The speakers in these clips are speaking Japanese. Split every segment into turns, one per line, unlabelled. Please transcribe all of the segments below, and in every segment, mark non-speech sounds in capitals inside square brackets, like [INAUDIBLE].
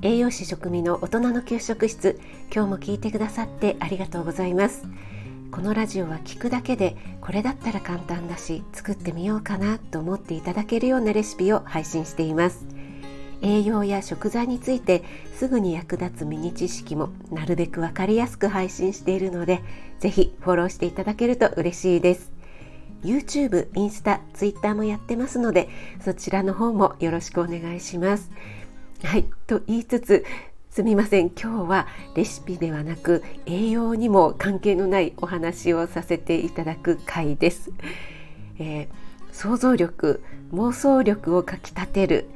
栄養士食味の大人の給食室今日も聞いてくださってありがとうございます。このラジオは聞くだけでこれだったら簡単だし作ってみようかなと思っていただけるようなレシピを配信しています。栄養や食材についてすぐに役立つミニ知識もなるべくわかりやすく配信しているのでぜひフォローしていただけると嬉しいです。YouTube、インスタ、Twitter もやってますのでそちらの方もよろしくお願いします。はい。と言いつつすみません。今日はレシピではなく栄養にも関係のないお話をさせていただく回です、えー、想像力妄想力をかきたてる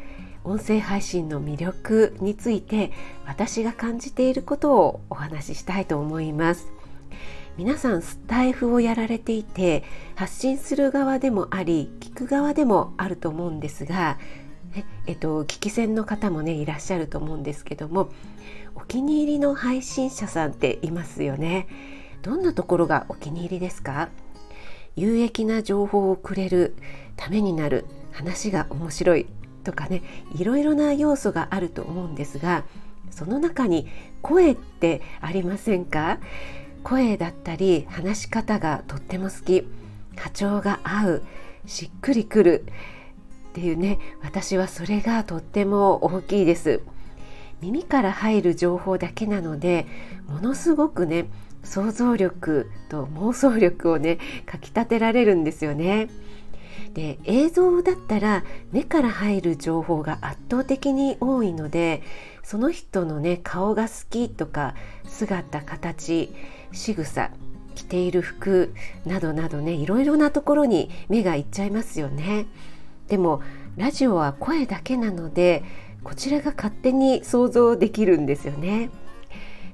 音声配信の魅力について私が感じていることをお話ししたいと思います。皆さんスタイフをやられていて発信する側でもあり聞く側でもあると思うんですが [LAUGHS] えっと、聞き戦の方もねいらっしゃると思うんですけどもお気に入りの配信者さんっていますよね。どんなところがお気に入りですか？有益な情報をくれるためになる話が面白いとかねいろいろな要素があると思うんですがその中に声ってありませんか？声だったり話し方がとっても好き波長が合うしっくりくるっていうね私はそれがとっても大きいです耳から入る情報だけなのでものすごくね想像力と妄想力をねかきたてられるんですよねで映像だったら目から入る情報が圧倒的に多いのでその人のね顔が好きとか姿形仕草着ている服などなどねいろいろなところに目がいっちゃいますよね。でもラジオは声だけなのでこちらが勝手に想像できるんですよね。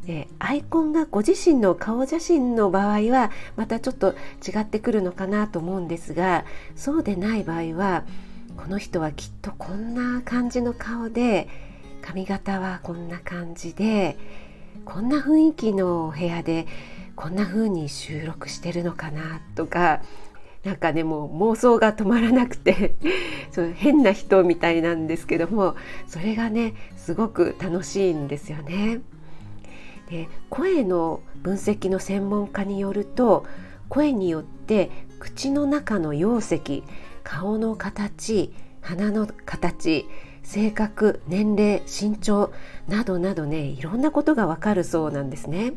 でアイコンがご自身の顔写真の場合はまたちょっと違ってくるのかなと思うんですがそうでない場合はこの人はきっとこんな感じの顔で髪型はこんな感じでこんな雰囲気のお部屋でこんな風に収録してるのかなとかなんかねもう妄想が止まらなくて [LAUGHS] そう変な人みたいなんですけどもそれがねすごく楽しいんですよね。で声の分析の専門家によると声によって口の中の容積顔の形鼻の形性格年齢身長などなどねいろんなことがわかるそうなんですね。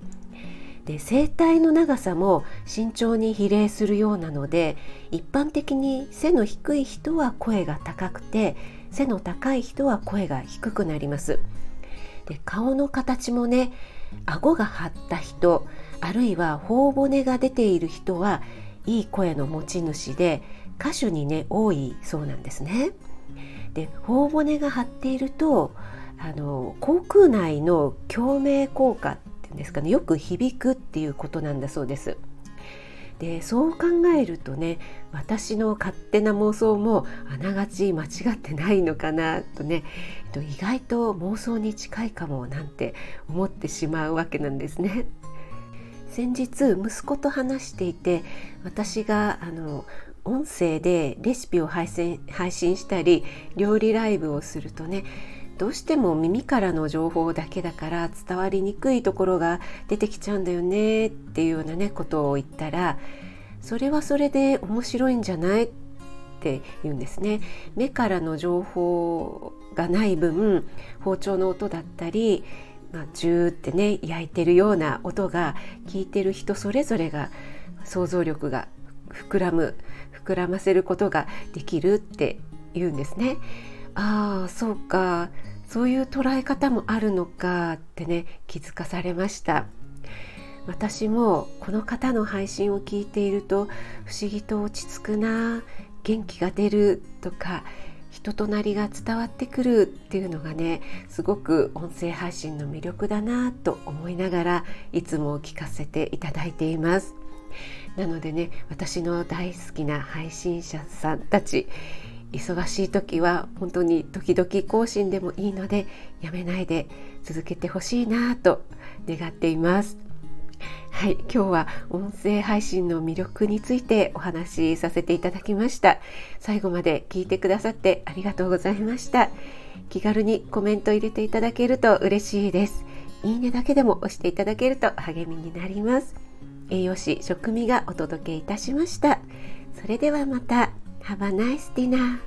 で声帯の長さも身長に比例するようなので一般的に背の低い人は声が高くて背の高い人は声が低くなります。で顔の形もね顎が張った人あるいは頬骨が出ている人はいい声の持ち主で歌手にね多いそうなんですね。で頬骨が張っているとあの口腔内の共鳴効果っですかねよく響くっていうことなんだそうです。でそう考えるとね私の勝手な妄想もあながち間違ってないのかなとね意外と妄想に近いかもなんて思ってしまうわけなんですね。先日息子と話していて私があの音声でレシピを配信配信したり料理ライブをするとねどうしても耳からの情報だけだから伝わりにくいところが出てきちゃうんだよねっていうようなねことを言ったらそれはそれで面白いんじゃないって言うんですね。目からの情報がない分包丁の音だったり、まあ、ジューってね焼いてるような音が聞いてる人それぞれが想像力が膨らむ膨らませることができるって言うんですね。ああそうか。そういう捉え方もあるのかってね気づかされました。私もこの方の配信を聞いていると不思議と落ち着くな元気が出るとか人となりが伝わってくるっていうのがねすごく音声配信の魅力だなと思いながらいつも聞かせていただいています。なのでね私の大好きな配信者さんたち忙しい時は本当に時々更新でもいいのでやめないで続けてほしいなと願っていますはい、今日は音声配信の魅力についてお話しさせていただきました。最後まで聞いてくださってありがとうございました。気軽にコメント入れていただけると嬉しいです。いいねだけでも押していただけると励みになります。栄養士食味がお届けいたしました。それではまた。Have a nice dinner.